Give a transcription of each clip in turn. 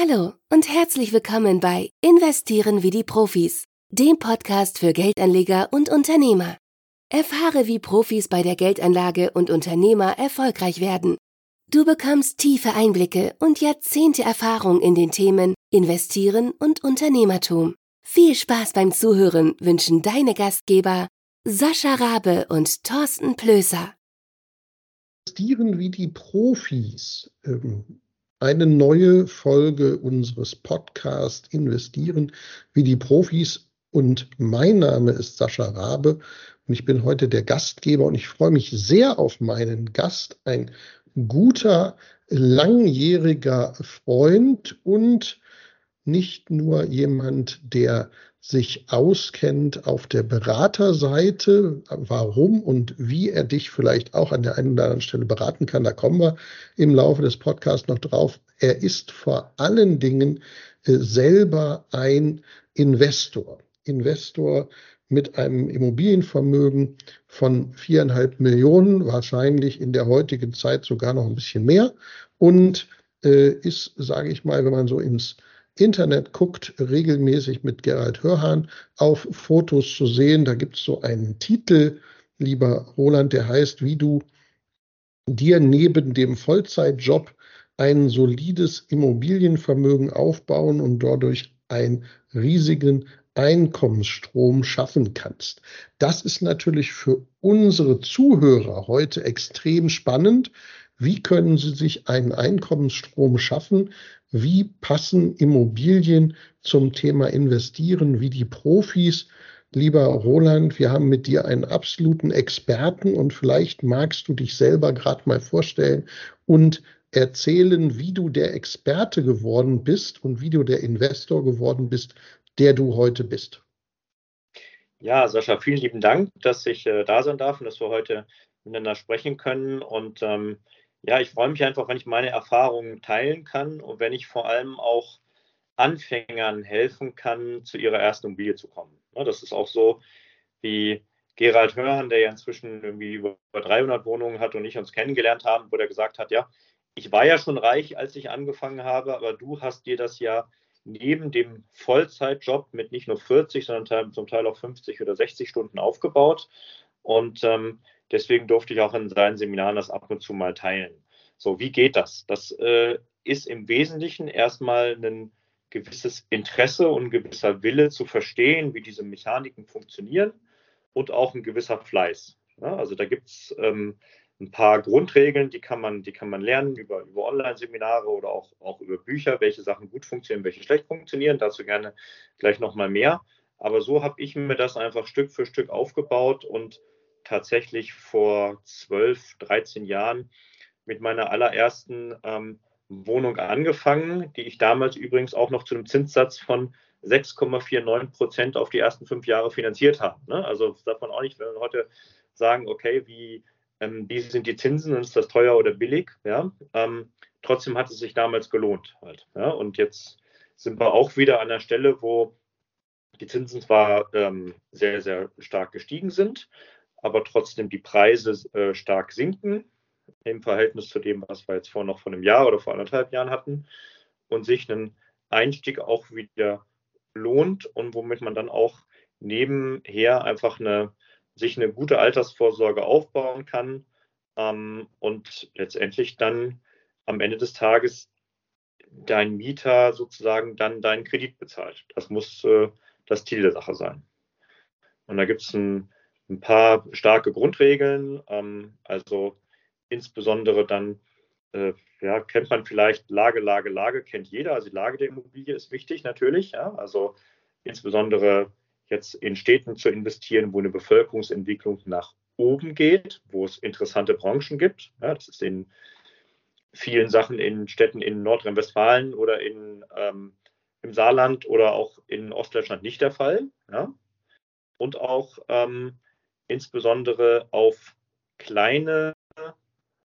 Hallo und herzlich willkommen bei Investieren wie die Profis, dem Podcast für Geldanleger und Unternehmer. Erfahre, wie Profis bei der Geldanlage und Unternehmer erfolgreich werden. Du bekommst tiefe Einblicke und Jahrzehnte Erfahrung in den Themen Investieren und Unternehmertum. Viel Spaß beim Zuhören wünschen deine Gastgeber Sascha Rabe und Thorsten Plöser. Investieren wie die Profis. Ähm, eine neue Folge unseres Podcasts Investieren wie die Profis. Und mein Name ist Sascha Rabe und ich bin heute der Gastgeber und ich freue mich sehr auf meinen Gast, ein guter, langjähriger Freund und nicht nur jemand, der sich auskennt auf der Beraterseite, warum und wie er dich vielleicht auch an der einen oder anderen Stelle beraten kann. Da kommen wir im Laufe des Podcasts noch drauf. Er ist vor allen Dingen äh, selber ein Investor. Investor mit einem Immobilienvermögen von viereinhalb Millionen, wahrscheinlich in der heutigen Zeit sogar noch ein bisschen mehr und äh, ist, sage ich mal, wenn man so ins Internet guckt, regelmäßig mit Gerald Hörhan auf Fotos zu sehen. Da gibt es so einen Titel, lieber Roland, der heißt, wie du dir neben dem Vollzeitjob ein solides Immobilienvermögen aufbauen und dadurch einen riesigen Einkommensstrom schaffen kannst. Das ist natürlich für unsere Zuhörer heute extrem spannend. Wie können sie sich einen Einkommensstrom schaffen? Wie passen Immobilien zum Thema Investieren wie die Profis? Lieber Roland, wir haben mit dir einen absoluten Experten und vielleicht magst du dich selber gerade mal vorstellen und erzählen, wie du der Experte geworden bist und wie du der Investor geworden bist, der du heute bist. Ja, Sascha, vielen lieben Dank, dass ich äh, da sein darf und dass wir heute miteinander sprechen können. Und ähm, ja, ich freue mich einfach, wenn ich meine Erfahrungen teilen kann und wenn ich vor allem auch Anfängern helfen kann, zu ihrer ersten Immobilie zu kommen. Ja, das ist auch so, wie Gerald Hörhan, der ja inzwischen irgendwie über 300 Wohnungen hat und ich uns kennengelernt haben, wo der gesagt hat, ja, ich war ja schon reich, als ich angefangen habe, aber du hast dir das ja neben dem Vollzeitjob mit nicht nur 40, sondern zum Teil auch 50 oder 60 Stunden aufgebaut. Und ähm, deswegen durfte ich auch in seinen Seminaren das ab und zu mal teilen. So, wie geht das? Das äh, ist im Wesentlichen erstmal ein gewisses Interesse und ein gewisser Wille zu verstehen, wie diese Mechaniken funktionieren und auch ein gewisser Fleiß. Ja, also da gibt es ähm, ein paar Grundregeln, die kann man, die kann man lernen über, über Online-Seminare oder auch, auch über Bücher, welche Sachen gut funktionieren, welche schlecht funktionieren. Dazu gerne gleich nochmal mehr. Aber so habe ich mir das einfach Stück für Stück aufgebaut und tatsächlich vor 12, 13 Jahren mit meiner allerersten ähm, Wohnung angefangen, die ich damals übrigens auch noch zu einem Zinssatz von 6,49 Prozent auf die ersten fünf Jahre finanziert habe. Ne? Also darf man auch nicht, wenn wir heute sagen, okay, wie, ähm, wie sind die Zinsen und ist das teuer oder billig? Ja? Ähm, trotzdem hat es sich damals gelohnt. Halt, ja? Und jetzt sind wir auch wieder an der Stelle, wo die Zinsen zwar ähm, sehr, sehr stark gestiegen sind, aber trotzdem die Preise äh, stark sinken im Verhältnis zu dem, was wir jetzt vor noch vor einem Jahr oder vor anderthalb Jahren hatten und sich einen Einstieg auch wieder lohnt und womit man dann auch nebenher einfach eine sich eine gute Altersvorsorge aufbauen kann ähm, und letztendlich dann am Ende des Tages dein Mieter sozusagen dann deinen Kredit bezahlt. Das muss äh, das Ziel der Sache sein. Und da gibt es ein, ein, paar starke Grundregeln. Ähm, also insbesondere dann, äh, ja, kennt man vielleicht Lage, Lage, Lage, kennt jeder. Also die Lage der Immobilie ist wichtig natürlich. Ja? Also insbesondere jetzt in Städten zu investieren, wo eine Bevölkerungsentwicklung nach oben geht, wo es interessante Branchen gibt. Ja, das ist in vielen Sachen in Städten in Nordrhein-Westfalen oder in, ähm, im Saarland oder auch in Ostdeutschland nicht der Fall. Ja? Und auch ähm, insbesondere auf kleine,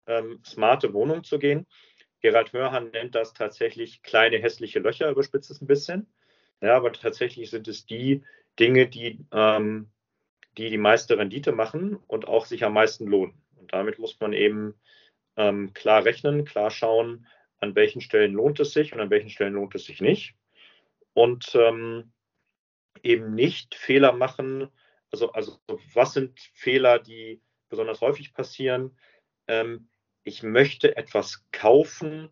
ähm, smarte Wohnungen zu gehen. Gerald Hörhan nennt das tatsächlich kleine hässliche Löcher, überspitzt es ein bisschen. Ja, aber tatsächlich sind es die, Dinge, die, ähm, die die meiste Rendite machen und auch sich am meisten lohnen. Und damit muss man eben ähm, klar rechnen, klar schauen, an welchen Stellen lohnt es sich und an welchen Stellen lohnt es sich nicht. Und ähm, eben nicht Fehler machen. Also, also was sind Fehler, die besonders häufig passieren? Ähm, ich möchte etwas kaufen,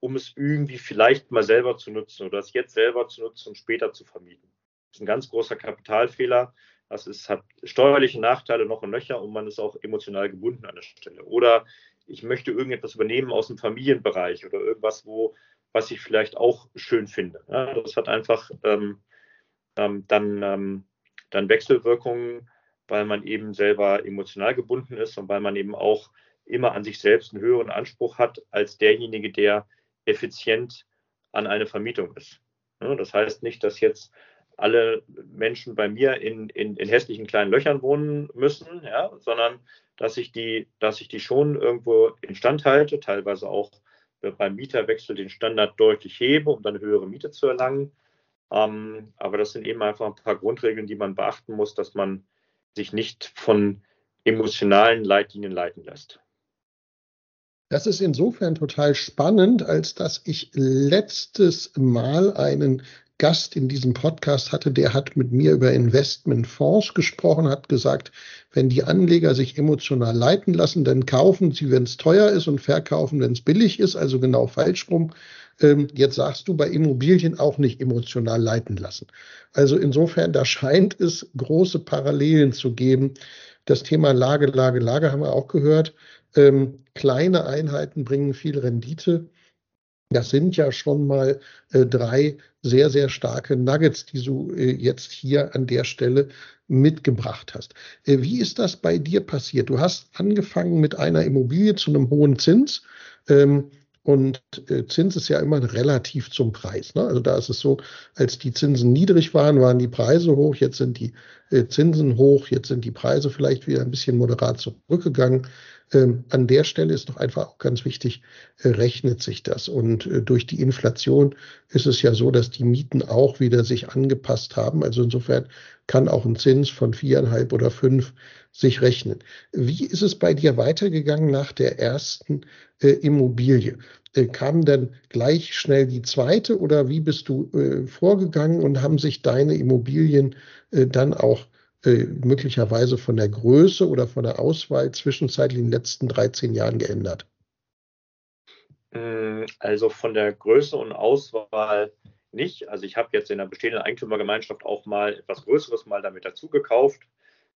um es irgendwie vielleicht mal selber zu nutzen oder es jetzt selber zu nutzen und später zu vermieten. Das ist ein ganz großer Kapitalfehler. Das ist, hat steuerliche Nachteile noch und nöcher und man ist auch emotional gebunden an der Stelle. Oder ich möchte irgendetwas übernehmen aus dem Familienbereich oder irgendwas, wo, was ich vielleicht auch schön finde. Ja, das hat einfach ähm, ähm, dann, ähm, dann Wechselwirkungen, weil man eben selber emotional gebunden ist und weil man eben auch immer an sich selbst einen höheren Anspruch hat als derjenige, der effizient an eine Vermietung ist. Ja, das heißt nicht, dass jetzt alle Menschen bei mir in, in, in hässlichen kleinen Löchern wohnen müssen, ja, sondern dass ich die, dass ich die schon irgendwo instand halte, teilweise auch beim Mieterwechsel den Standard deutlich hebe, um dann höhere Miete zu erlangen. Ähm, aber das sind eben einfach ein paar Grundregeln, die man beachten muss, dass man sich nicht von emotionalen Leitlinien leiten lässt. Das ist insofern total spannend, als dass ich letztes Mal einen Gast in diesem Podcast hatte, der hat mit mir über Investmentfonds gesprochen, hat gesagt, wenn die Anleger sich emotional leiten lassen, dann kaufen sie, wenn es teuer ist und verkaufen, wenn es billig ist, also genau falsch rum. Ähm, jetzt sagst du bei Immobilien auch nicht emotional leiten lassen. Also insofern, da scheint es große Parallelen zu geben. Das Thema Lage, Lage, Lage haben wir auch gehört. Ähm, kleine Einheiten bringen viel Rendite. Das sind ja schon mal äh, drei sehr, sehr starke Nuggets, die du äh, jetzt hier an der Stelle mitgebracht hast. Äh, wie ist das bei dir passiert? Du hast angefangen mit einer Immobilie zu einem hohen Zins. Ähm, und äh, Zins ist ja immer relativ zum Preis. Ne? Also da ist es so, als die Zinsen niedrig waren, waren die Preise hoch. Jetzt sind die äh, Zinsen hoch. Jetzt sind die Preise vielleicht wieder ein bisschen moderat zurückgegangen. Ähm, an der Stelle ist doch einfach auch ganz wichtig, äh, rechnet sich das. Und äh, durch die Inflation ist es ja so, dass die Mieten auch wieder sich angepasst haben. Also insofern kann auch ein Zins von viereinhalb oder fünf sich rechnen. Wie ist es bei dir weitergegangen nach der ersten äh, Immobilie? Äh, kam dann gleich schnell die zweite oder wie bist du äh, vorgegangen und haben sich deine Immobilien äh, dann auch äh, möglicherweise von der Größe oder von der Auswahl zwischenzeitlich in den letzten 13 Jahren geändert? Mm, also von der Größe und Auswahl nicht. Also ich habe jetzt in der bestehenden Eigentümergemeinschaft auch mal etwas Größeres mal damit dazu gekauft.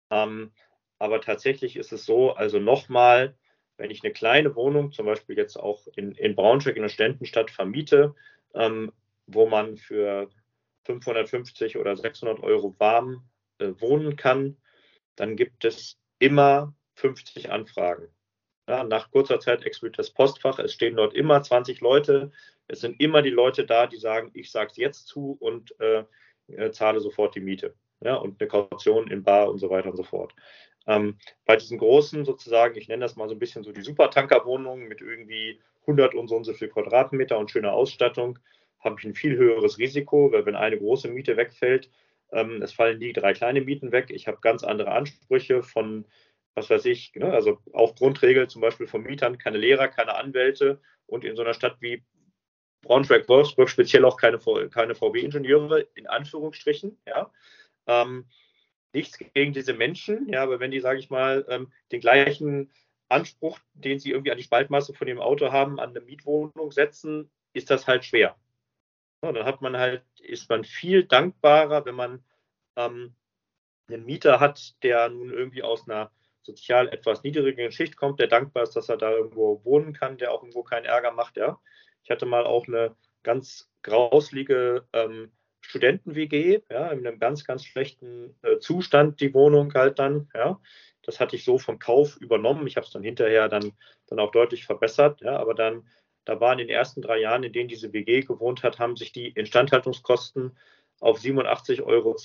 Ähm, aber tatsächlich ist es so, also nochmal, wenn ich eine kleine Wohnung, zum Beispiel jetzt auch in, in Braunschweig in der Ständenstadt vermiete, ähm, wo man für 550 oder 600 Euro warm äh, wohnen kann, dann gibt es immer 50 Anfragen. Ja, nach kurzer Zeit explodiert das Postfach. Es stehen dort immer 20 Leute. Es sind immer die Leute da, die sagen, ich sage es jetzt zu und äh, äh, zahle sofort die Miete. Ja, und eine Kaution in Bar und so weiter und so fort. Ähm, bei diesen großen sozusagen, ich nenne das mal so ein bisschen so die Supertankerwohnungen mit irgendwie 100 und so und so viel Quadratmeter und schöner Ausstattung, habe ich ein viel höheres Risiko, weil wenn eine große Miete wegfällt, ähm, es fallen die drei kleine Mieten weg. Ich habe ganz andere Ansprüche von, was weiß ich, ne, also auch Grundregel zum Beispiel von Mietern, keine Lehrer, keine Anwälte und in so einer Stadt wie Braunschweig-Wolfsburg speziell auch keine, keine VW-Ingenieure, in Anführungsstrichen, ja. Ähm, nichts gegen diese Menschen, ja, aber wenn die, sage ich mal, ähm, den gleichen Anspruch, den sie irgendwie an die Spaltmasse von dem Auto haben, an eine Mietwohnung setzen, ist das halt schwer. Ja, dann hat man halt, ist man viel dankbarer, wenn man ähm, einen Mieter hat, der nun irgendwie aus einer sozial etwas niedrigeren Schicht kommt, der dankbar ist, dass er da irgendwo wohnen kann, der auch irgendwo keinen Ärger macht, ja. Ich hatte mal auch eine ganz grauslige ähm, Studenten-WG, ja, in einem ganz, ganz schlechten äh, Zustand, die Wohnung halt dann, ja. Das hatte ich so vom Kauf übernommen. Ich habe es dann hinterher dann, dann auch deutlich verbessert, ja, aber dann da waren in den ersten drei Jahren, in denen diese WG gewohnt hat, haben sich die Instandhaltungskosten auf 87,02 Euro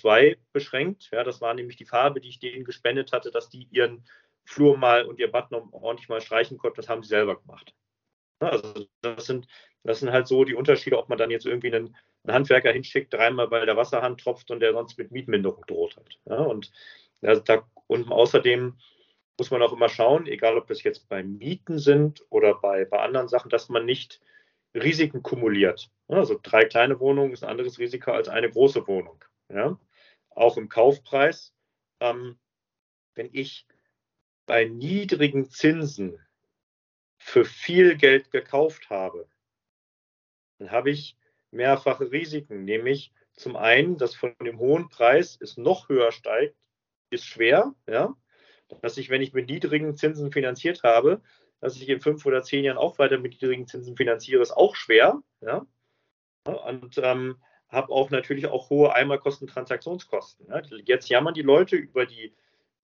beschränkt. Ja, das war nämlich die Farbe, die ich denen gespendet hatte, dass die ihren Flur mal und ihr Bad noch ordentlich mal streichen konnten. Das haben sie selber gemacht. Also das sind, das sind halt so die Unterschiede, ob man dann jetzt irgendwie einen, einen Handwerker hinschickt, dreimal weil der Wasserhahn tropft und der sonst mit Mietminderung droht hat. Ja, und, also da, und außerdem muss man auch immer schauen, egal ob das jetzt bei Mieten sind oder bei, bei anderen Sachen, dass man nicht Risiken kumuliert. Also drei kleine Wohnungen ist ein anderes Risiko als eine große Wohnung. Ja? Auch im Kaufpreis. Ähm, wenn ich bei niedrigen Zinsen für viel Geld gekauft habe, dann habe ich mehrfache Risiken, nämlich zum einen, dass von dem hohen Preis es noch höher steigt, ist schwer, ja, dass ich, wenn ich mit niedrigen Zinsen finanziert habe, dass ich in fünf oder zehn Jahren auch weiter mit niedrigen Zinsen finanziere, ist auch schwer, ja, und ähm, habe auch natürlich auch hohe Einmalkosten, Transaktionskosten. Ja. Jetzt jammern die Leute über die,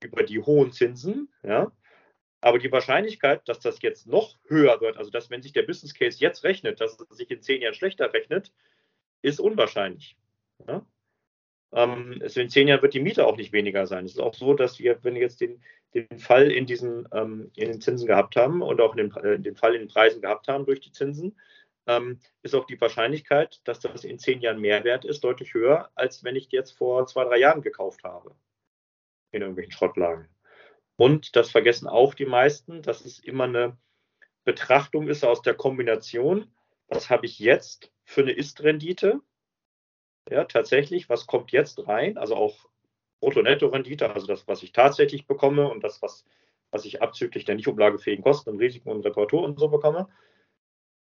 über die hohen Zinsen, ja, aber die Wahrscheinlichkeit, dass das jetzt noch höher wird, also dass wenn sich der Business Case jetzt rechnet, dass es sich in zehn Jahren schlechter rechnet, ist unwahrscheinlich. Ja? Ähm, also in zehn Jahren wird die Miete auch nicht weniger sein. Es ist auch so, dass wir, wenn wir jetzt den, den Fall in diesen ähm, in den Zinsen gehabt haben und auch den, äh, den Fall in den Preisen gehabt haben durch die Zinsen, ähm, ist auch die Wahrscheinlichkeit, dass das in zehn Jahren mehr wert ist, deutlich höher, als wenn ich jetzt vor zwei, drei Jahren gekauft habe. In irgendwelchen Schrottlagen. Und das vergessen auch die meisten, dass es immer eine Betrachtung ist aus der Kombination, was habe ich jetzt für eine Ist-Rendite? Ja, tatsächlich, was kommt jetzt rein? Also auch Brutto-Netto-Rendite, also das, was ich tatsächlich bekomme und das, was, was ich abzüglich der nicht umlagefähigen Kosten und Risiken und Reparatur und so bekomme.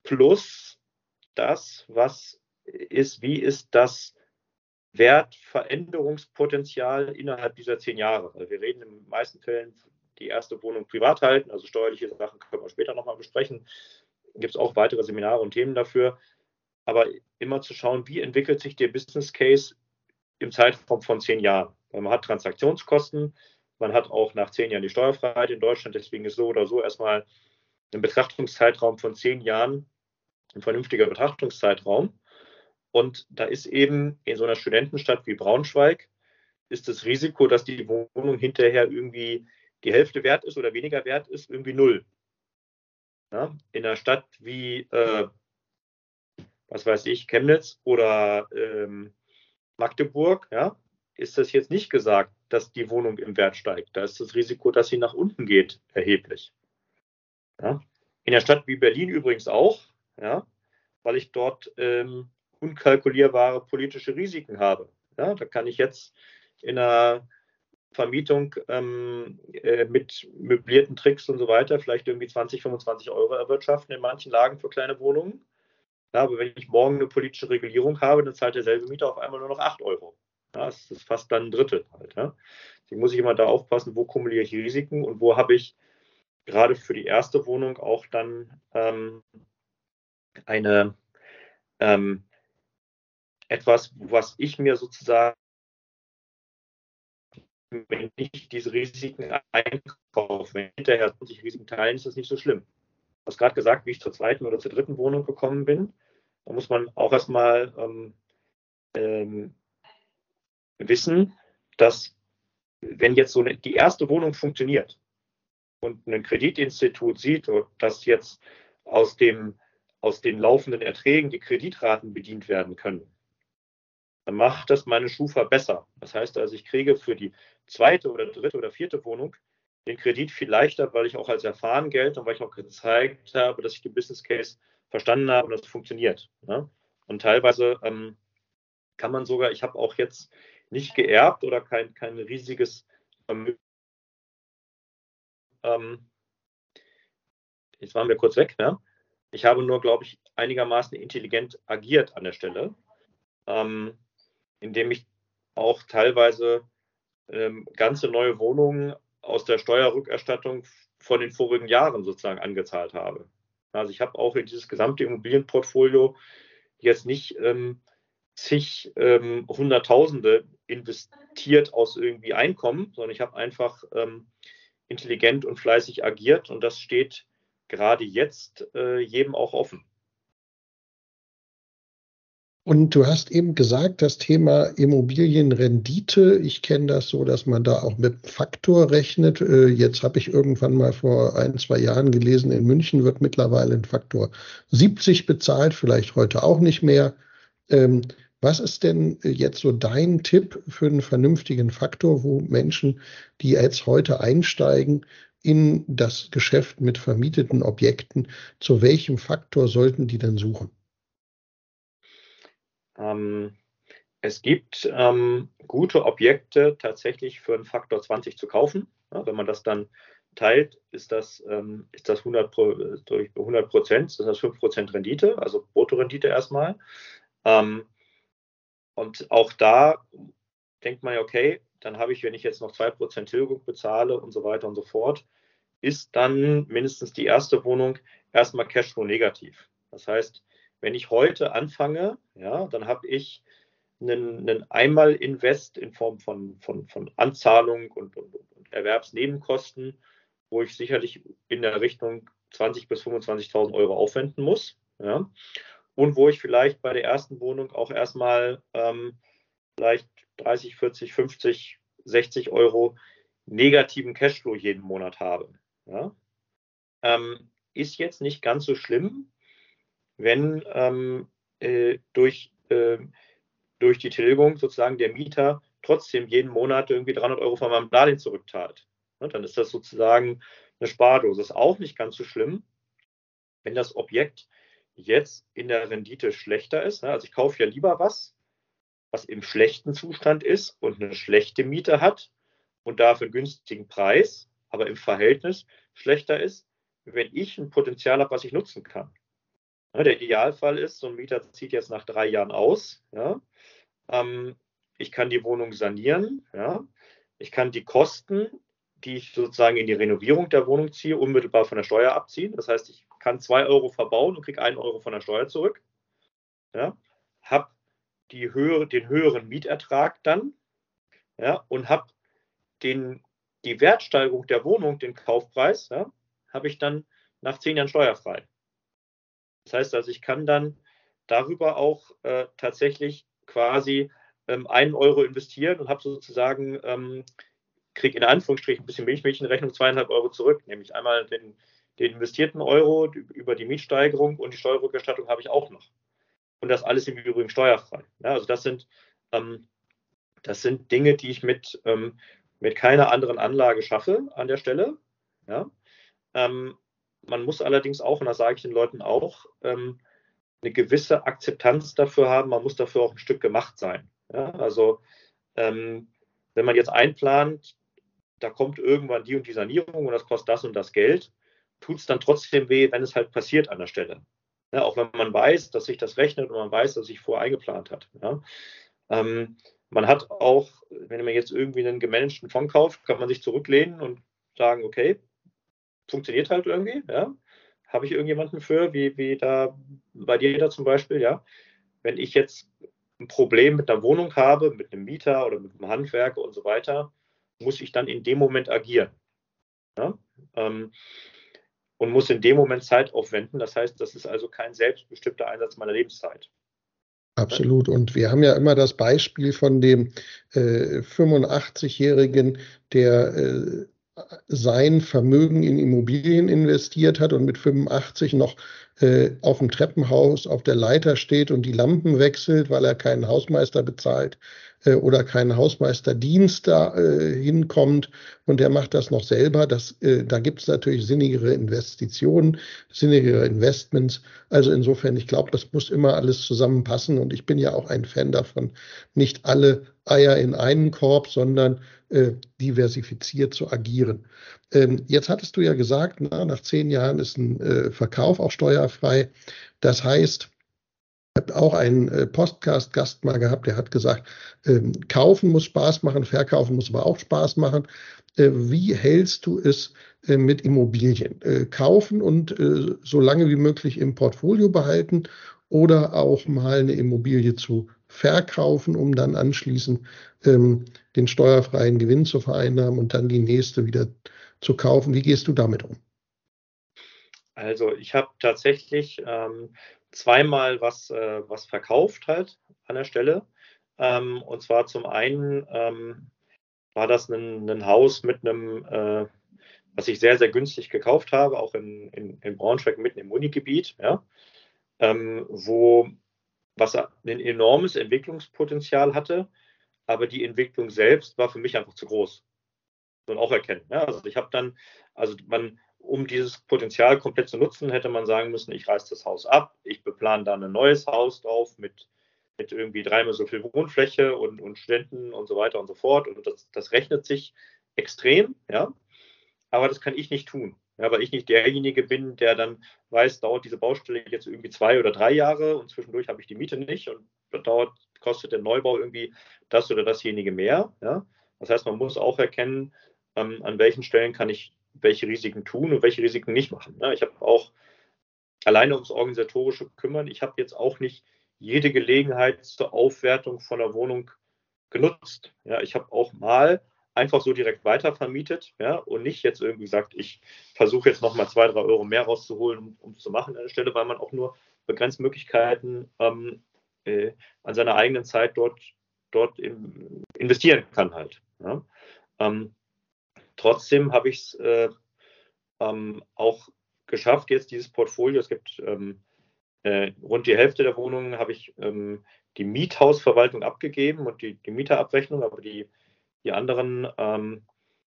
Plus das, was ist, wie ist das Wertveränderungspotenzial innerhalb dieser zehn Jahre. Also wir reden in den meisten Fällen die erste Wohnung privat halten, also steuerliche Sachen können wir später nochmal besprechen. Gibt es auch weitere Seminare und Themen dafür. Aber immer zu schauen, wie entwickelt sich der Business Case im Zeitraum von zehn Jahren. Weil man hat Transaktionskosten, man hat auch nach zehn Jahren die Steuerfreiheit in Deutschland, deswegen ist so oder so erstmal ein Betrachtungszeitraum von zehn Jahren ein vernünftiger Betrachtungszeitraum. Und da ist eben in so einer Studentenstadt wie Braunschweig, ist das Risiko, dass die Wohnung hinterher irgendwie die Hälfte wert ist oder weniger wert ist, irgendwie null. Ja? In einer Stadt wie, äh, was weiß ich, Chemnitz oder ähm, Magdeburg, ja, ist das jetzt nicht gesagt, dass die Wohnung im Wert steigt. Da ist das Risiko, dass sie nach unten geht, erheblich. Ja? In einer Stadt wie Berlin übrigens auch, ja, weil ich dort ähm, unkalkulierbare politische Risiken habe. Ja, da kann ich jetzt in einer Vermietung ähm, äh, mit möblierten Tricks und so weiter vielleicht irgendwie 20, 25 Euro erwirtschaften in manchen Lagen für kleine Wohnungen. Ja, aber wenn ich morgen eine politische Regulierung habe, dann zahlt derselbe Mieter auf einmal nur noch 8 Euro. Ja, das ist fast dann ein Drittel halt. Ja. Deswegen muss ich immer da aufpassen, wo kumuliere ich Risiken und wo habe ich gerade für die erste Wohnung auch dann ähm, eine, ähm, etwas, was ich mir sozusagen, wenn ich diese Risiken einkaufe, wenn hinterher sich Risiken teilen, ist das nicht so schlimm. Du hast gerade gesagt, wie ich zur zweiten oder zur dritten Wohnung gekommen bin. Da muss man auch erstmal ähm, ähm, wissen, dass wenn jetzt so eine, die erste Wohnung funktioniert und ein Kreditinstitut sieht, dass jetzt aus, dem, aus den laufenden Erträgen die Kreditraten bedient werden können, dann macht das meine Schufa besser. Das heißt also, ich kriege für die zweite oder dritte oder vierte Wohnung den Kredit viel leichter, weil ich auch als erfahren gelte und weil ich auch gezeigt habe, dass ich den Business Case verstanden habe und das funktioniert. Ne? Und teilweise ähm, kann man sogar, ich habe auch jetzt nicht geerbt oder kein, kein riesiges Vermögen. Ähm, jetzt waren wir kurz weg. Ne? Ich habe nur, glaube ich, einigermaßen intelligent agiert an der Stelle. Ähm, indem ich auch teilweise ähm, ganze neue Wohnungen aus der Steuerrückerstattung von den vorigen Jahren sozusagen angezahlt habe. Also ich habe auch in dieses gesamte Immobilienportfolio jetzt nicht ähm, zig ähm, Hunderttausende investiert aus irgendwie Einkommen, sondern ich habe einfach ähm, intelligent und fleißig agiert und das steht gerade jetzt äh, jedem auch offen. Und du hast eben gesagt, das Thema Immobilienrendite, ich kenne das so, dass man da auch mit Faktor rechnet. Äh, jetzt habe ich irgendwann mal vor ein, zwei Jahren gelesen, in München wird mittlerweile ein Faktor 70 bezahlt, vielleicht heute auch nicht mehr. Ähm, was ist denn jetzt so dein Tipp für einen vernünftigen Faktor, wo Menschen, die jetzt heute einsteigen, in das Geschäft mit vermieteten Objekten, zu welchem Faktor sollten die denn suchen? Ähm, es gibt ähm, gute Objekte tatsächlich für einen Faktor 20 zu kaufen. Ja, wenn man das dann teilt, ist das, ähm, ist das 100, durch 100 Prozent, ist das 5 Prozent Rendite, also Bruttorendite erstmal. Ähm, und auch da denkt man ja, okay, dann habe ich, wenn ich jetzt noch 2 Prozent Tilgung bezahle und so weiter und so fort, ist dann mindestens die erste Wohnung erstmal Cashflow negativ. Das heißt, wenn ich heute anfange, ja, dann habe ich einen, einen Einmal-Invest in Form von, von, von Anzahlung und, und, und Erwerbsnebenkosten wo ich sicherlich in der Richtung 20.000 bis 25.000 Euro aufwenden muss. Ja? Und wo ich vielleicht bei der ersten Wohnung auch erstmal ähm, vielleicht 30, 40, 50, 60 Euro negativen Cashflow jeden Monat habe. Ja? Ähm, ist jetzt nicht ganz so schlimm, wenn ähm, äh, durch, äh, durch die Tilgung sozusagen der Mieter trotzdem jeden Monat irgendwie 300 Euro von meinem Darlehen zurückzahlt. Ne, dann ist das sozusagen eine Spardose. Ist auch nicht ganz so schlimm, wenn das Objekt jetzt in der Rendite schlechter ist. Ne? Also ich kaufe ja lieber was, was im schlechten Zustand ist und eine schlechte Miete hat und dafür einen günstigen Preis, aber im Verhältnis schlechter ist, wenn ich ein Potenzial habe, was ich nutzen kann. Der Idealfall ist, so ein Mieter zieht jetzt nach drei Jahren aus. Ja, ähm, ich kann die Wohnung sanieren. Ja, ich kann die Kosten die ich sozusagen in die Renovierung der Wohnung ziehe, unmittelbar von der Steuer abziehen. Das heißt, ich kann zwei Euro verbauen und kriege einen Euro von der Steuer zurück. Ja, habe höhere, den höheren Mietertrag dann ja, und habe die Wertsteigerung der Wohnung, den Kaufpreis, ja, habe ich dann nach zehn Jahren steuerfrei. Das heißt also, ich kann dann darüber auch äh, tatsächlich quasi ähm, einen Euro investieren und habe sozusagen ähm, kriege in Anführungsstrichen ein bisschen Milchmädchenrechnung zweieinhalb Euro zurück, nämlich einmal den, den investierten Euro über die Mietsteigerung und die Steuerrückerstattung habe ich auch noch. Und das alles im Übrigen steuerfrei. Ja, also das sind, ähm, das sind Dinge, die ich mit, ähm, mit keiner anderen Anlage schaffe an der Stelle. Ja. Ähm, man muss allerdings auch, und das sage ich den Leuten auch, ähm, eine gewisse Akzeptanz dafür haben. Man muss dafür auch ein Stück gemacht sein. Ja. Also ähm, wenn man jetzt einplant, da kommt irgendwann die und die Sanierung und das kostet das und das Geld, tut es dann trotzdem weh, wenn es halt passiert an der Stelle. Ja, auch wenn man weiß, dass sich das rechnet und man weiß, dass sich vorher eingeplant hat. Ja. Ähm, man hat auch, wenn man jetzt irgendwie einen gemanagten Fonds kauft, kann man sich zurücklehnen und sagen, okay, funktioniert halt irgendwie, ja. Habe ich irgendjemanden für, wie, wie da bei dir da zum Beispiel, ja. Wenn ich jetzt ein Problem mit einer Wohnung habe, mit einem Mieter oder mit einem Handwerker und so weiter, muss ich dann in dem Moment agieren. Ja? Ähm, und muss in dem Moment Zeit aufwenden. Das heißt, das ist also kein selbstbestimmter Einsatz meiner Lebenszeit. Absolut. Und wir haben ja immer das Beispiel von dem äh, 85-Jährigen, der äh, sein Vermögen in Immobilien investiert hat und mit 85 noch äh, auf dem Treppenhaus auf der Leiter steht und die Lampen wechselt, weil er keinen Hausmeister bezahlt äh, oder keinen Hausmeisterdienst da äh, hinkommt und der macht das noch selber. Das, äh, da gibt es natürlich sinnigere Investitionen, sinnigere Investments. Also insofern, ich glaube, das muss immer alles zusammenpassen und ich bin ja auch ein Fan davon, nicht alle Eier in einen Korb, sondern äh, diversifiziert zu agieren. Ähm, jetzt hattest du ja gesagt, na, nach zehn Jahren ist ein äh, Verkauf auch steuerfrei. Das heißt, ich habe auch einen äh, Podcast-Gast mal gehabt, der hat gesagt, ähm, kaufen muss Spaß machen, verkaufen muss aber auch Spaß machen. Äh, wie hältst du es äh, mit Immobilien? Äh, kaufen und äh, so lange wie möglich im Portfolio behalten oder auch mal eine Immobilie zu verkaufen, um dann anschließend ähm, den steuerfreien Gewinn zu vereinnahmen und dann die nächste wieder zu kaufen. Wie gehst du damit um? Also ich habe tatsächlich ähm, zweimal was, äh, was verkauft halt an der Stelle. Ähm, und zwar zum einen ähm, war das ein, ein, Haus mit einem, äh, was ich sehr, sehr günstig gekauft habe, auch in, in, in Braunschweig mitten im Unigebiet, ja, ähm, wo was ein enormes Entwicklungspotenzial hatte, aber die Entwicklung selbst war für mich einfach zu groß. dann auch erkennen. Ja? Also ich habe dann, also man, um dieses Potenzial komplett zu nutzen, hätte man sagen müssen, ich reiße das Haus ab, ich beplane dann ein neues Haus drauf mit, mit irgendwie dreimal so viel Wohnfläche und, und Studenten und so weiter und so fort. Und das, das rechnet sich extrem, ja. Aber das kann ich nicht tun. Ja, weil ich nicht derjenige bin, der dann weiß, dauert diese Baustelle jetzt irgendwie zwei oder drei Jahre und zwischendurch habe ich die Miete nicht und dauert, kostet der Neubau irgendwie das oder dasjenige mehr. Ja? Das heißt, man muss auch erkennen, ähm, an welchen Stellen kann ich welche Risiken tun und welche Risiken nicht machen. Ja? Ich habe auch alleine ums organisatorische kümmern, ich habe jetzt auch nicht jede Gelegenheit zur Aufwertung von der Wohnung genutzt. Ja, ich habe auch mal einfach so direkt weitervermietet ja, und nicht jetzt irgendwie sagt, ich versuche jetzt nochmal zwei, drei Euro mehr rauszuholen, um es zu machen an der Stelle, weil man auch nur begrenzt Möglichkeiten ähm, äh, an seiner eigenen Zeit dort, dort im, investieren kann halt. Ja. Ähm, trotzdem habe ich es äh, ähm, auch geschafft, jetzt dieses Portfolio, es gibt ähm, äh, rund die Hälfte der Wohnungen habe ich ähm, die Miethausverwaltung abgegeben und die, die Mieterabrechnung, aber die die anderen ähm,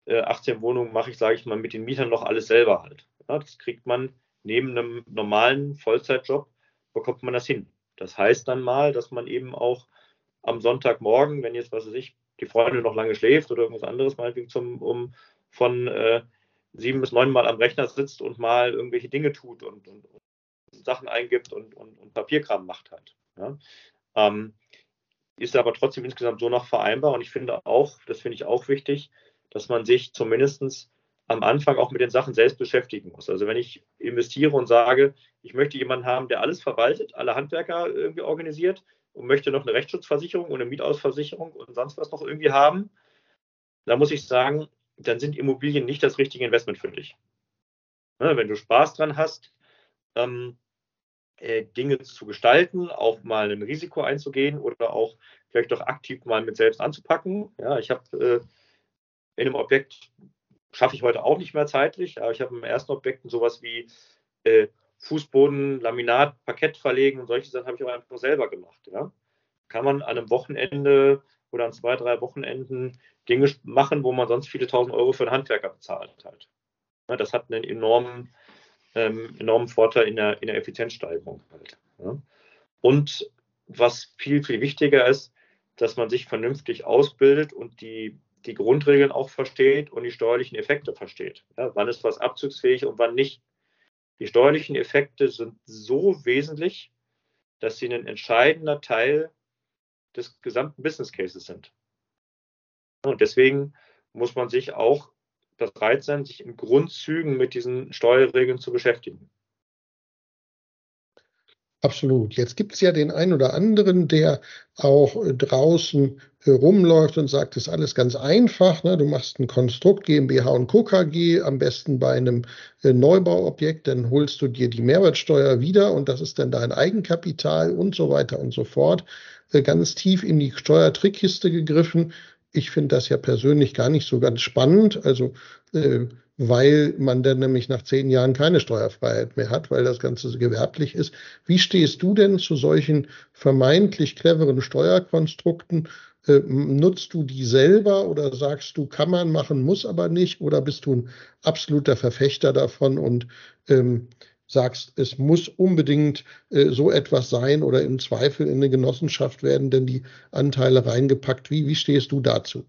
äh, 18 Wohnungen mache ich, sage ich mal, mit den Mietern noch alles selber halt. Ja, das kriegt man neben einem normalen Vollzeitjob, bekommt man das hin. Das heißt dann mal, dass man eben auch am Sonntagmorgen, wenn jetzt, was weiß ich, die Freundin noch lange schläft oder irgendwas anderes, meinetwegen zum, um von äh, sieben bis neun Mal am Rechner sitzt und mal irgendwelche Dinge tut und, und, und Sachen eingibt und, und, und, Papierkram macht halt. Ja. Ähm, ist aber trotzdem insgesamt so noch vereinbar. Und ich finde auch, das finde ich auch wichtig, dass man sich zumindest am Anfang auch mit den Sachen selbst beschäftigen muss. Also wenn ich investiere und sage, ich möchte jemanden haben, der alles verwaltet, alle Handwerker irgendwie organisiert und möchte noch eine Rechtsschutzversicherung und eine Mietausversicherung und sonst was noch irgendwie haben, da muss ich sagen, dann sind Immobilien nicht das richtige Investment für dich. Ne, wenn du Spaß dran hast, ähm, äh, Dinge zu gestalten, auch mal ein Risiko einzugehen oder auch vielleicht doch aktiv mal mit selbst anzupacken. Ja, ich habe äh, in einem Objekt, schaffe ich heute auch nicht mehr zeitlich, aber ich habe im ersten Objekt sowas wie äh, Fußboden, Laminat, Parkett verlegen und solche Sachen habe ich auch einfach selber gemacht. Ja. Kann man an einem Wochenende oder an zwei, drei Wochenenden Dinge machen, wo man sonst viele tausend Euro für einen Handwerker bezahlt hat. Ja, das hat einen enormen ähm, enormen Vorteil in der, in der Effizienzsteigerung halt. Ja. Und was viel, viel wichtiger ist, dass man sich vernünftig ausbildet und die, die Grundregeln auch versteht und die steuerlichen Effekte versteht. Ja, wann ist was abzugsfähig und wann nicht. Die steuerlichen Effekte sind so wesentlich, dass sie ein entscheidender Teil des gesamten Business Cases sind. Und deswegen muss man sich auch bereit sein, sich in Grundzügen mit diesen Steuerregeln zu beschäftigen. Absolut. Jetzt gibt es ja den einen oder anderen, der auch draußen rumläuft und sagt, das ist alles ganz einfach. Ne? Du machst ein Konstrukt GmbH und Co. KG, am besten bei einem äh, Neubauobjekt, dann holst du dir die Mehrwertsteuer wieder und das ist dann dein Eigenkapital und so weiter und so fort. Äh, ganz tief in die Steuertrickkiste gegriffen ich finde das ja persönlich gar nicht so ganz spannend, also äh, weil man dann nämlich nach zehn Jahren keine Steuerfreiheit mehr hat, weil das Ganze gewerblich ist. Wie stehst du denn zu solchen vermeintlich cleveren Steuerkonstrukten? Äh, nutzt du die selber oder sagst du, kann man machen, muss aber nicht? Oder bist du ein absoluter Verfechter davon und ähm, sagst, es muss unbedingt äh, so etwas sein oder im Zweifel in eine Genossenschaft werden denn die Anteile reingepackt. Wie, wie stehst du dazu?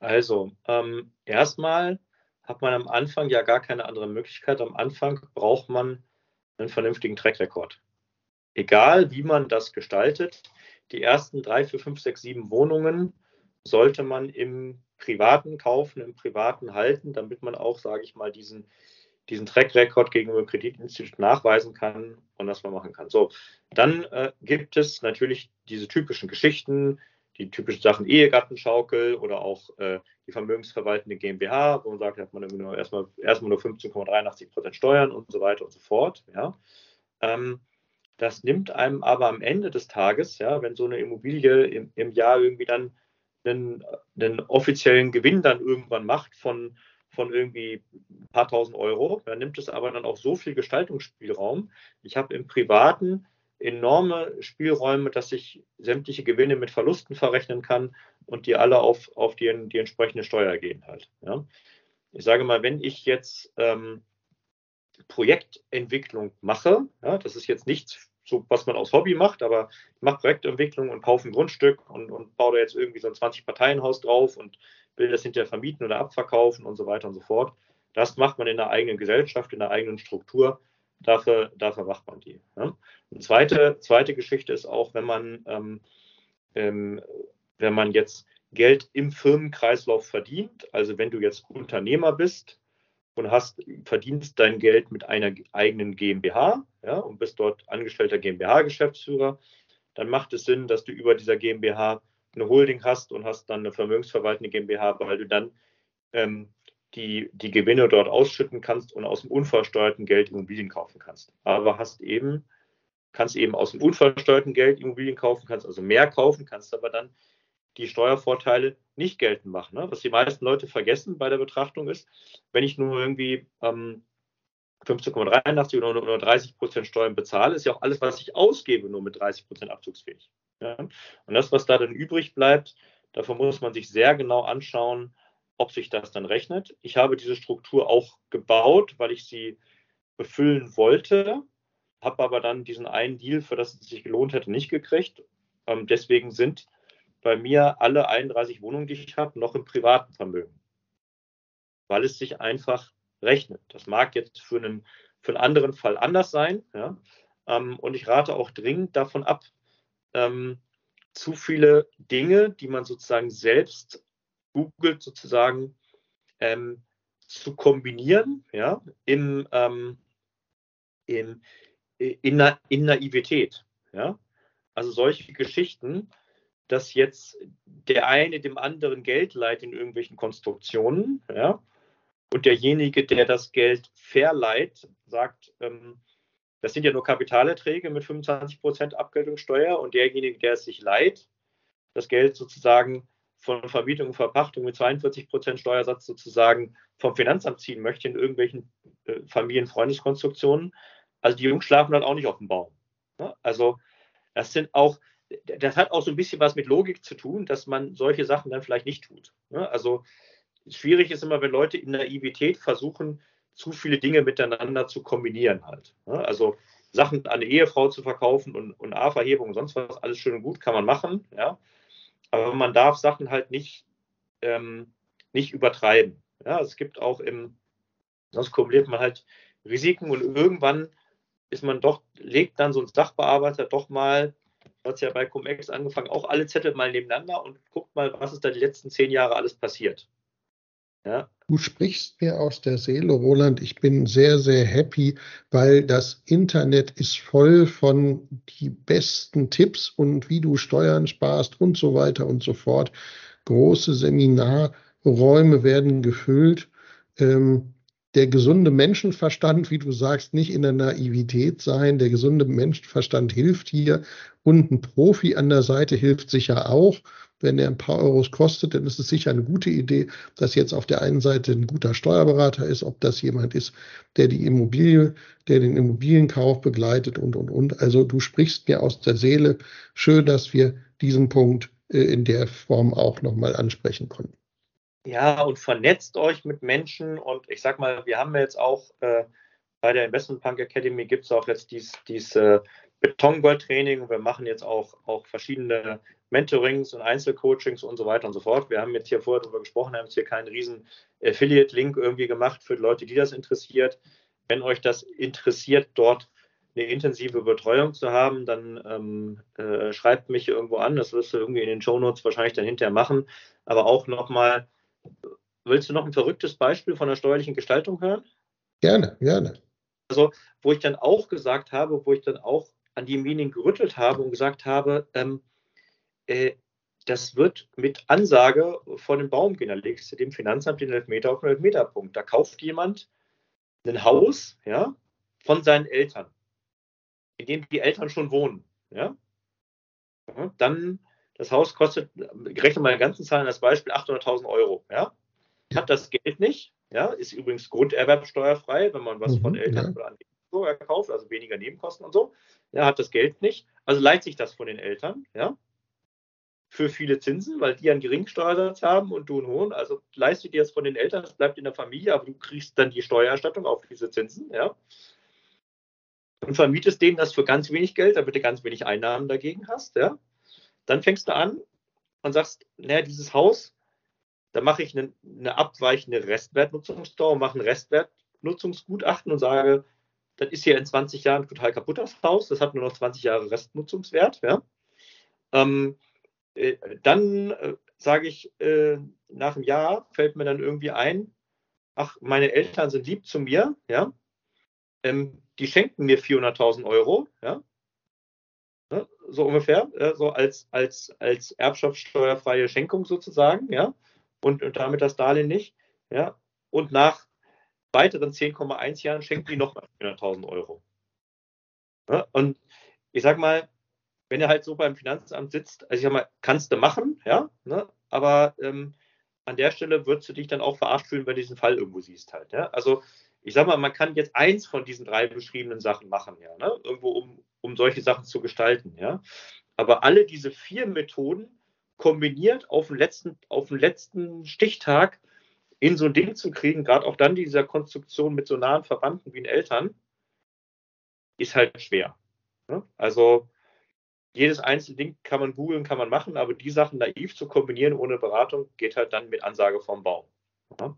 Also, ähm, erstmal hat man am Anfang ja gar keine andere Möglichkeit. Am Anfang braucht man einen vernünftigen Track-Record. Egal, wie man das gestaltet, die ersten drei, vier, fünf, sechs, sieben Wohnungen sollte man im Privaten kaufen, im Privaten halten, damit man auch, sage ich mal, diesen diesen Track Record gegenüber dem Kreditinstitut nachweisen kann und das man machen kann. So, dann äh, gibt es natürlich diese typischen Geschichten, die typischen Sachen Ehegattenschaukel oder auch äh, die vermögensverwaltende GmbH, wo man sagt, hat man nur erstmal, erstmal nur 15,83 Prozent Steuern und so weiter und so fort. Ja. Ähm, das nimmt einem aber am Ende des Tages, ja, wenn so eine Immobilie im, im Jahr irgendwie dann einen, einen offiziellen Gewinn dann irgendwann macht von von irgendwie ein paar tausend Euro. Da nimmt es aber dann auch so viel Gestaltungsspielraum. Ich habe im Privaten enorme Spielräume, dass ich sämtliche Gewinne mit Verlusten verrechnen kann und die alle auf, auf die, die entsprechende Steuer gehen halt. Ja. Ich sage mal, wenn ich jetzt ähm, Projektentwicklung mache, ja, das ist jetzt nichts, so, was man aus Hobby macht, aber ich mache Projektentwicklung und kaufe ein Grundstück und, und baue da jetzt irgendwie so ein 20-Parteien-Haus drauf und will das hinterher vermieten oder abverkaufen und so weiter und so fort. Das macht man in der eigenen Gesellschaft, in der eigenen Struktur. Dafür, dafür macht man die. Ja. Eine zweite, zweite Geschichte ist auch, wenn man, ähm, ähm, wenn man jetzt Geld im Firmenkreislauf verdient, also wenn du jetzt Unternehmer bist und hast, verdienst dein Geld mit einer eigenen GmbH ja, und bist dort angestellter GmbH-Geschäftsführer, dann macht es Sinn, dass du über dieser GmbH eine Holding hast und hast dann eine vermögensverwaltende GmbH, weil du dann ähm, die, die Gewinne dort ausschütten kannst und aus dem unversteuerten Geld Immobilien kaufen kannst. Aber hast eben, kannst eben aus dem unversteuerten Geld Immobilien kaufen, kannst also mehr kaufen, kannst aber dann die Steuervorteile nicht geltend machen. Ne? Was die meisten Leute vergessen bei der Betrachtung ist, wenn ich nur irgendwie ähm, 15,83 oder, oder 30 Prozent Steuern bezahle, ist ja auch alles, was ich ausgebe, nur mit 30 Prozent abzugsfähig. Ja? Und das, was da dann übrig bleibt, davon muss man sich sehr genau anschauen, ob sich das dann rechnet. Ich habe diese Struktur auch gebaut, weil ich sie befüllen wollte, habe aber dann diesen einen Deal, für das es sich gelohnt hätte, nicht gekriegt. Ähm, deswegen sind bei mir alle 31 Wohnungen, die ich habe, noch im privaten Vermögen, weil es sich einfach rechnet. Das mag jetzt für einen, für einen anderen Fall anders sein. Ja? Ähm, und ich rate auch dringend davon ab, ähm, zu viele Dinge, die man sozusagen selbst googelt, sozusagen ähm, zu kombinieren, ja, im, ähm, im, in, Na in Naivität. Ja? Also solche Geschichten, dass jetzt der eine dem anderen Geld leiht in irgendwelchen Konstruktionen, ja, und derjenige, der das Geld verleiht, sagt, ähm, das sind ja nur Kapitalerträge mit 25% Abgeltungssteuer und derjenige, der es sich leiht, das Geld sozusagen von Vermietung und Verpachtung mit 42% Steuersatz sozusagen vom Finanzamt ziehen möchte in irgendwelchen äh, Familienfreundeskonstruktionen. Also die Jungs schlafen dann auch nicht auf dem Baum. Ne? Also das sind auch, das hat auch so ein bisschen was mit Logik zu tun, dass man solche Sachen dann vielleicht nicht tut. Ne? Also schwierig ist immer, wenn Leute in Naivität versuchen, zu viele Dinge miteinander zu kombinieren halt. Ne? Also Sachen an eine Ehefrau zu verkaufen und, und A-Verhebung und sonst was, alles schön und gut, kann man machen, ja. Aber man darf Sachen halt nicht, ähm, nicht übertreiben. Ja, es gibt auch im, sonst kumuliert man halt Risiken und irgendwann ist man doch, legt dann so ein Sachbearbeiter doch mal hat ja bei Cum-Ex angefangen, auch alle Zettel mal nebeneinander und guckt mal, was ist da die letzten zehn Jahre alles passiert. Ja. Du sprichst mir aus der Seele, Roland. Ich bin sehr, sehr happy, weil das Internet ist voll von die besten Tipps und wie du Steuern sparst und so weiter und so fort. Große Seminarräume werden gefüllt. Ähm, der gesunde Menschenverstand, wie du sagst, nicht in der Naivität sein. Der gesunde Menschenverstand hilft hier und ein Profi an der Seite hilft sicher auch. Wenn er ein paar Euros kostet, dann ist es sicher eine gute Idee, dass jetzt auf der einen Seite ein guter Steuerberater ist, ob das jemand ist, der die Immobilie, der den Immobilienkauf begleitet und, und, und. Also du sprichst mir aus der Seele. Schön, dass wir diesen Punkt äh, in der Form auch nochmal ansprechen konnten. Ja, und vernetzt euch mit Menschen. Und ich sag mal, wir haben jetzt auch äh, bei der Investment Punk Academy gibt es auch jetzt dieses dies, äh, Betongold-Training. Wir machen jetzt auch, auch verschiedene Mentorings und Einzelcoachings und so weiter und so fort. Wir haben jetzt hier vorher darüber gesprochen, haben jetzt hier keinen riesen Affiliate-Link irgendwie gemacht für Leute, die das interessiert. Wenn euch das interessiert, dort eine intensive Betreuung zu haben, dann ähm, äh, schreibt mich irgendwo an. Das wirst du irgendwie in den Show Notes wahrscheinlich dann hinterher machen. Aber auch nochmal, willst du noch ein verrücktes Beispiel von der steuerlichen Gestaltung hören? Gerne, gerne. Also, wo ich dann auch gesagt habe, wo ich dann auch an die Medien gerüttelt habe und gesagt habe, ähm, äh, das wird mit Ansage vor dem Baum gehen. Da legst du dem Finanzamt den Elfmeter auf den Elfmeterpunkt. Da kauft jemand ein Haus ja, von seinen Eltern, in dem die Eltern schon wohnen. Ja? dann, das Haus kostet, ich rechne mal in ganzen Zahlen als Beispiel, 800.000 Euro. Ja? Hat das Geld nicht, ja, ist übrigens grunderwerbsteuerfrei, wenn man was mhm, von Eltern ja. oder an so erkauft, also weniger Nebenkosten und so. Er hat das Geld nicht, also leiht sich das von den Eltern, ja, für viele Zinsen, weil die einen geringen Steuersatz haben und du einen hohen. Also leistet dir das von den Eltern, das bleibt in der Familie, aber du kriegst dann die Steuererstattung auf diese Zinsen, ja. Und vermietest denen das für ganz wenig Geld, damit du ganz wenig Einnahmen dagegen hast, ja. Dann fängst du an und sagst, naja, dieses Haus, da mache ich eine, eine abweichende Restwertnutzungssteuer, mache ein Restwertnutzungsgutachten und sage, das ist hier in 20 Jahren total kaputt, das Haus, das hat nur noch 20 Jahre Restnutzungswert, ja. Ähm, äh, dann äh, sage ich, äh, nach einem Jahr fällt mir dann irgendwie ein, ach, meine Eltern sind lieb zu mir, ja, ähm, die schenken mir 400.000 Euro, ja, ne? so ungefähr, ja, so als, als, als erbschaftssteuerfreie Schenkung sozusagen, ja, und, und damit das Darlehen nicht, ja, und nach weiteren 10,1 Jahren schenken die nochmal 400.000 Euro. Ja, und ich sag mal, wenn er halt so beim Finanzamt sitzt, also ich sag mal, kannst du machen, ja, ne? aber ähm, an der Stelle würdest du dich dann auch verarscht fühlen, wenn du diesen Fall irgendwo siehst halt. Ja? Also ich sag mal, man kann jetzt eins von diesen drei beschriebenen Sachen machen, ja, ne? irgendwo um, um solche Sachen zu gestalten, ja. Aber alle diese vier Methoden kombiniert auf den letzten, auf den letzten Stichtag in so ein Ding zu kriegen, gerade auch dann dieser Konstruktion mit so nahen Verwandten wie den Eltern, ist halt schwer. Ne? Also jedes einzelne Ding kann man googeln, kann man machen, aber die Sachen naiv zu kombinieren ohne Beratung geht halt dann mit Ansage vom Baum. Ja?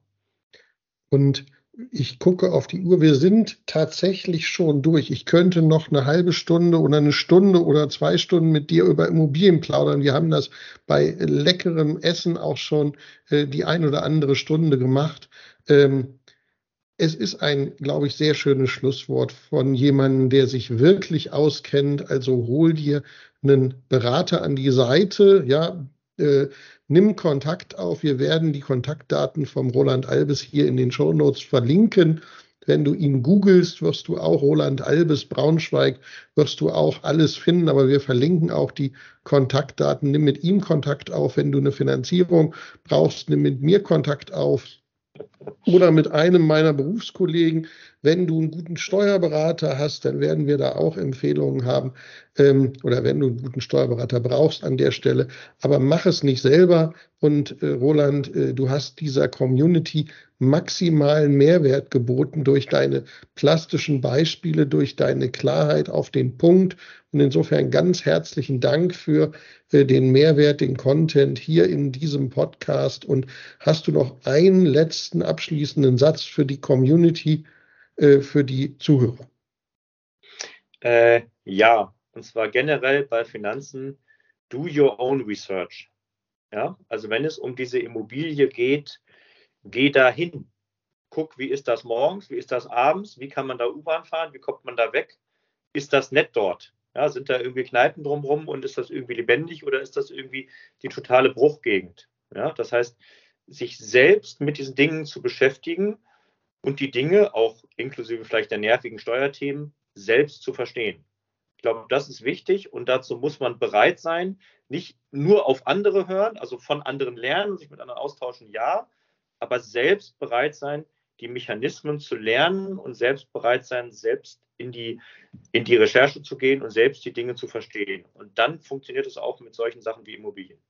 Und ich gucke auf die Uhr. Wir sind tatsächlich schon durch. Ich könnte noch eine halbe Stunde oder eine Stunde oder zwei Stunden mit dir über Immobilien plaudern. Wir haben das bei leckerem Essen auch schon äh, die ein oder andere Stunde gemacht. Ähm, es ist ein, glaube ich, sehr schönes Schlusswort von jemandem, der sich wirklich auskennt. Also hol dir einen Berater an die Seite, ja, äh, nimm Kontakt auf. Wir werden die Kontaktdaten vom Roland Albes hier in den Show Notes verlinken. Wenn du ihn googelst, wirst du auch Roland Albes Braunschweig, wirst du auch alles finden, aber wir verlinken auch die Kontaktdaten. Nimm mit ihm Kontakt auf. Wenn du eine Finanzierung brauchst, nimm mit mir Kontakt auf oder mit einem meiner Berufskollegen. Wenn du einen guten Steuerberater hast, dann werden wir da auch Empfehlungen haben. Ähm, oder wenn du einen guten Steuerberater brauchst an der Stelle. Aber mach es nicht selber. Und äh, Roland, äh, du hast dieser Community maximalen Mehrwert geboten durch deine plastischen Beispiele, durch deine Klarheit auf den Punkt. Und insofern ganz herzlichen Dank für äh, den Mehrwert, den Content hier in diesem Podcast. Und hast du noch einen letzten abschließenden Satz für die Community, äh, für die Zuhörer? Äh, ja, und zwar generell bei Finanzen, do your own research. Ja, also wenn es um diese Immobilie geht, geh dahin. Guck, wie ist das morgens, wie ist das abends, wie kann man da U-Bahn fahren, wie kommt man da weg? Ist das nett dort? Ja, sind da irgendwie Kneipen drumherum und ist das irgendwie lebendig oder ist das irgendwie die totale Bruchgegend? Ja, das heißt, sich selbst mit diesen Dingen zu beschäftigen und die Dinge, auch inklusive vielleicht der nervigen Steuerthemen, selbst zu verstehen. Ich glaube, das ist wichtig und dazu muss man bereit sein, nicht nur auf andere hören, also von anderen lernen, sich mit anderen austauschen, ja, aber selbst bereit sein, die Mechanismen zu lernen und selbst bereit sein, selbst in die, in die Recherche zu gehen und selbst die Dinge zu verstehen. Und dann funktioniert es auch mit solchen Sachen wie Immobilien.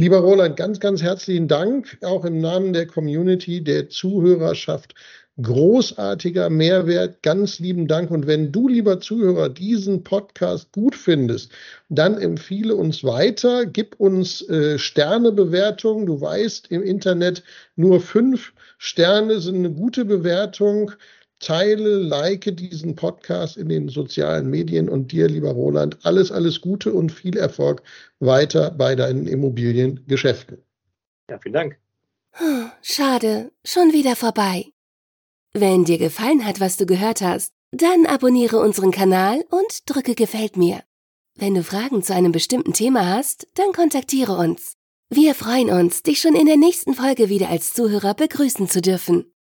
Lieber Roland, ganz, ganz herzlichen Dank, auch im Namen der Community, der Zuhörerschaft. Großartiger Mehrwert, ganz lieben Dank. Und wenn du, lieber Zuhörer, diesen Podcast gut findest, dann empfehle uns weiter, gib uns äh, Sternebewertungen. Du weißt, im Internet nur fünf Sterne sind eine gute Bewertung teile, like diesen Podcast in den sozialen Medien und dir, lieber Roland, alles, alles Gute und viel Erfolg weiter bei deinen Immobiliengeschäften. Ja, vielen Dank. Schade, schon wieder vorbei. Wenn dir gefallen hat, was du gehört hast, dann abonniere unseren Kanal und drücke Gefällt mir. Wenn du Fragen zu einem bestimmten Thema hast, dann kontaktiere uns. Wir freuen uns, dich schon in der nächsten Folge wieder als Zuhörer begrüßen zu dürfen.